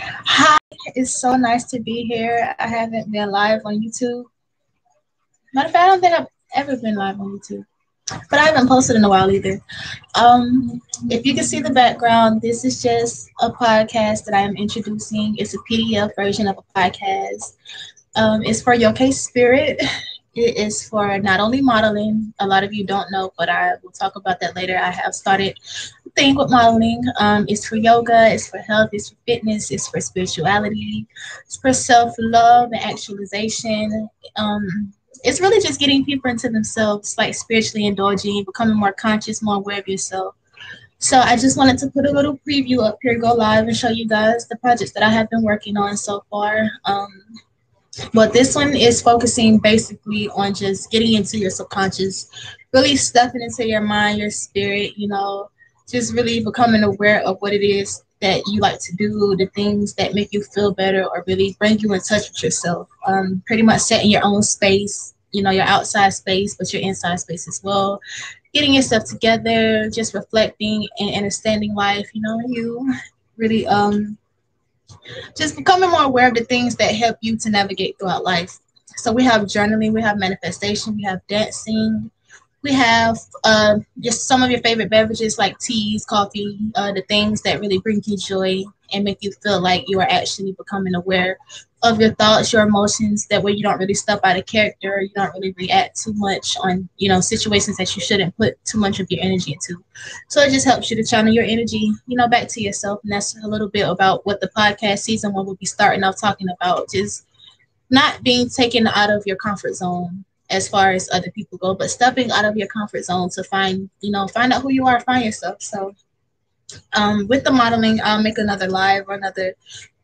Hi, it's so nice to be here. I haven't been live on YouTube. Matter of fact, I don't think I've ever been live on YouTube, but I haven't posted in a while either. Um, if you can see the background, this is just a podcast that I am introducing. It's a PDF version of a podcast. Um, it's for your case Spirit. It is for not only modeling, a lot of you don't know, but I will talk about that later. I have started thing with modeling. Um, for yoga, it's for health, it's for fitness, it's for spirituality, it's for self love and actualization. Um, it's really just getting people into themselves, like spiritually indulging, becoming more conscious, more aware of yourself. So I just wanted to put a little preview up here, go live, and show you guys the projects that I have been working on so far. Um, but this one is focusing basically on just getting into your subconscious, really stuffing into your mind, your spirit, you know, just really becoming aware of what it is that you like to do, the things that make you feel better or really bring you in touch with yourself. Um, pretty much setting your own space, you know, your outside space, but your inside space as well. Getting yourself together, just reflecting and understanding life, you know, you really um just becoming more aware of the things that help you to navigate throughout life. So we have journaling, we have manifestation, we have dancing, we have uh, just some of your favorite beverages like teas, coffee, uh, the things that really bring you joy and make you feel like you are actually becoming aware of your thoughts, your emotions. That way, you don't really step out of character. You don't really react too much on you know situations that you shouldn't put too much of your energy into. So it just helps you to channel your energy, you know, back to yourself. And that's a little bit about what the podcast season one will be starting off talking about. Just not being taken out of your comfort zone as far as other people go, but stepping out of your comfort zone to find, you know, find out who you are, find yourself. So um, with the modeling, I'll make another live or another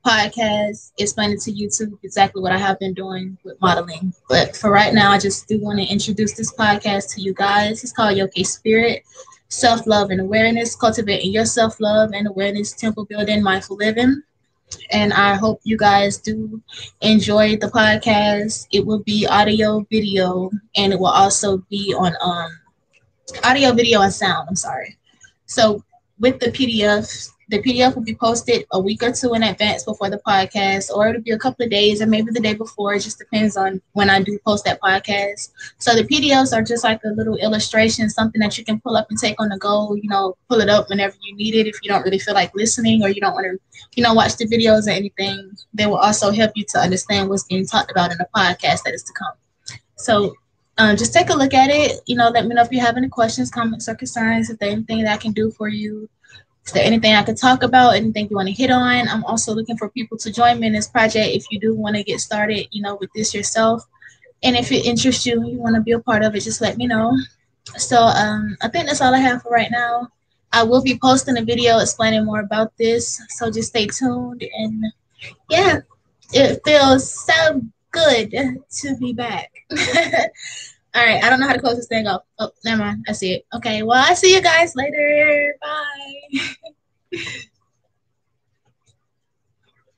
podcast explaining to YouTube exactly what I have been doing with modeling. But for right now, I just do want to introduce this podcast to you guys. It's called Yoke Spirit, Self Love and Awareness, Cultivating Your Self Love and Awareness, Temple Building, Mindful Living. And I hope you guys do enjoy the podcast. It will be audio, video, and it will also be on um audio, video, and sound. I'm sorry. So with the PDF, the PDF will be posted a week or two in advance before the podcast, or it'll be a couple of days, or maybe the day before. It just depends on when I do post that podcast. So the PDFs are just like a little illustration, something that you can pull up and take on the go. You know, pull it up whenever you need it. If you don't really feel like listening, or you don't want to, you know, watch the videos or anything, they will also help you to understand what's being talked about in the podcast that is to come. So um, just take a look at it. You know, let me know if you have any questions, comments, or concerns. If there's anything that I can do for you, is there anything I could talk about? Anything you want to hit on? I'm also looking for people to join me in this project if you do want to get started, you know, with this yourself. And if it interests you, you want to be a part of it, just let me know. So um, I think that's all I have for right now. I will be posting a video explaining more about this, so just stay tuned. And yeah, it feels so good to be back. All right, I don't know how to close this thing up. Oh, never mind. I see it. Okay, well, I see you guys later. Bye.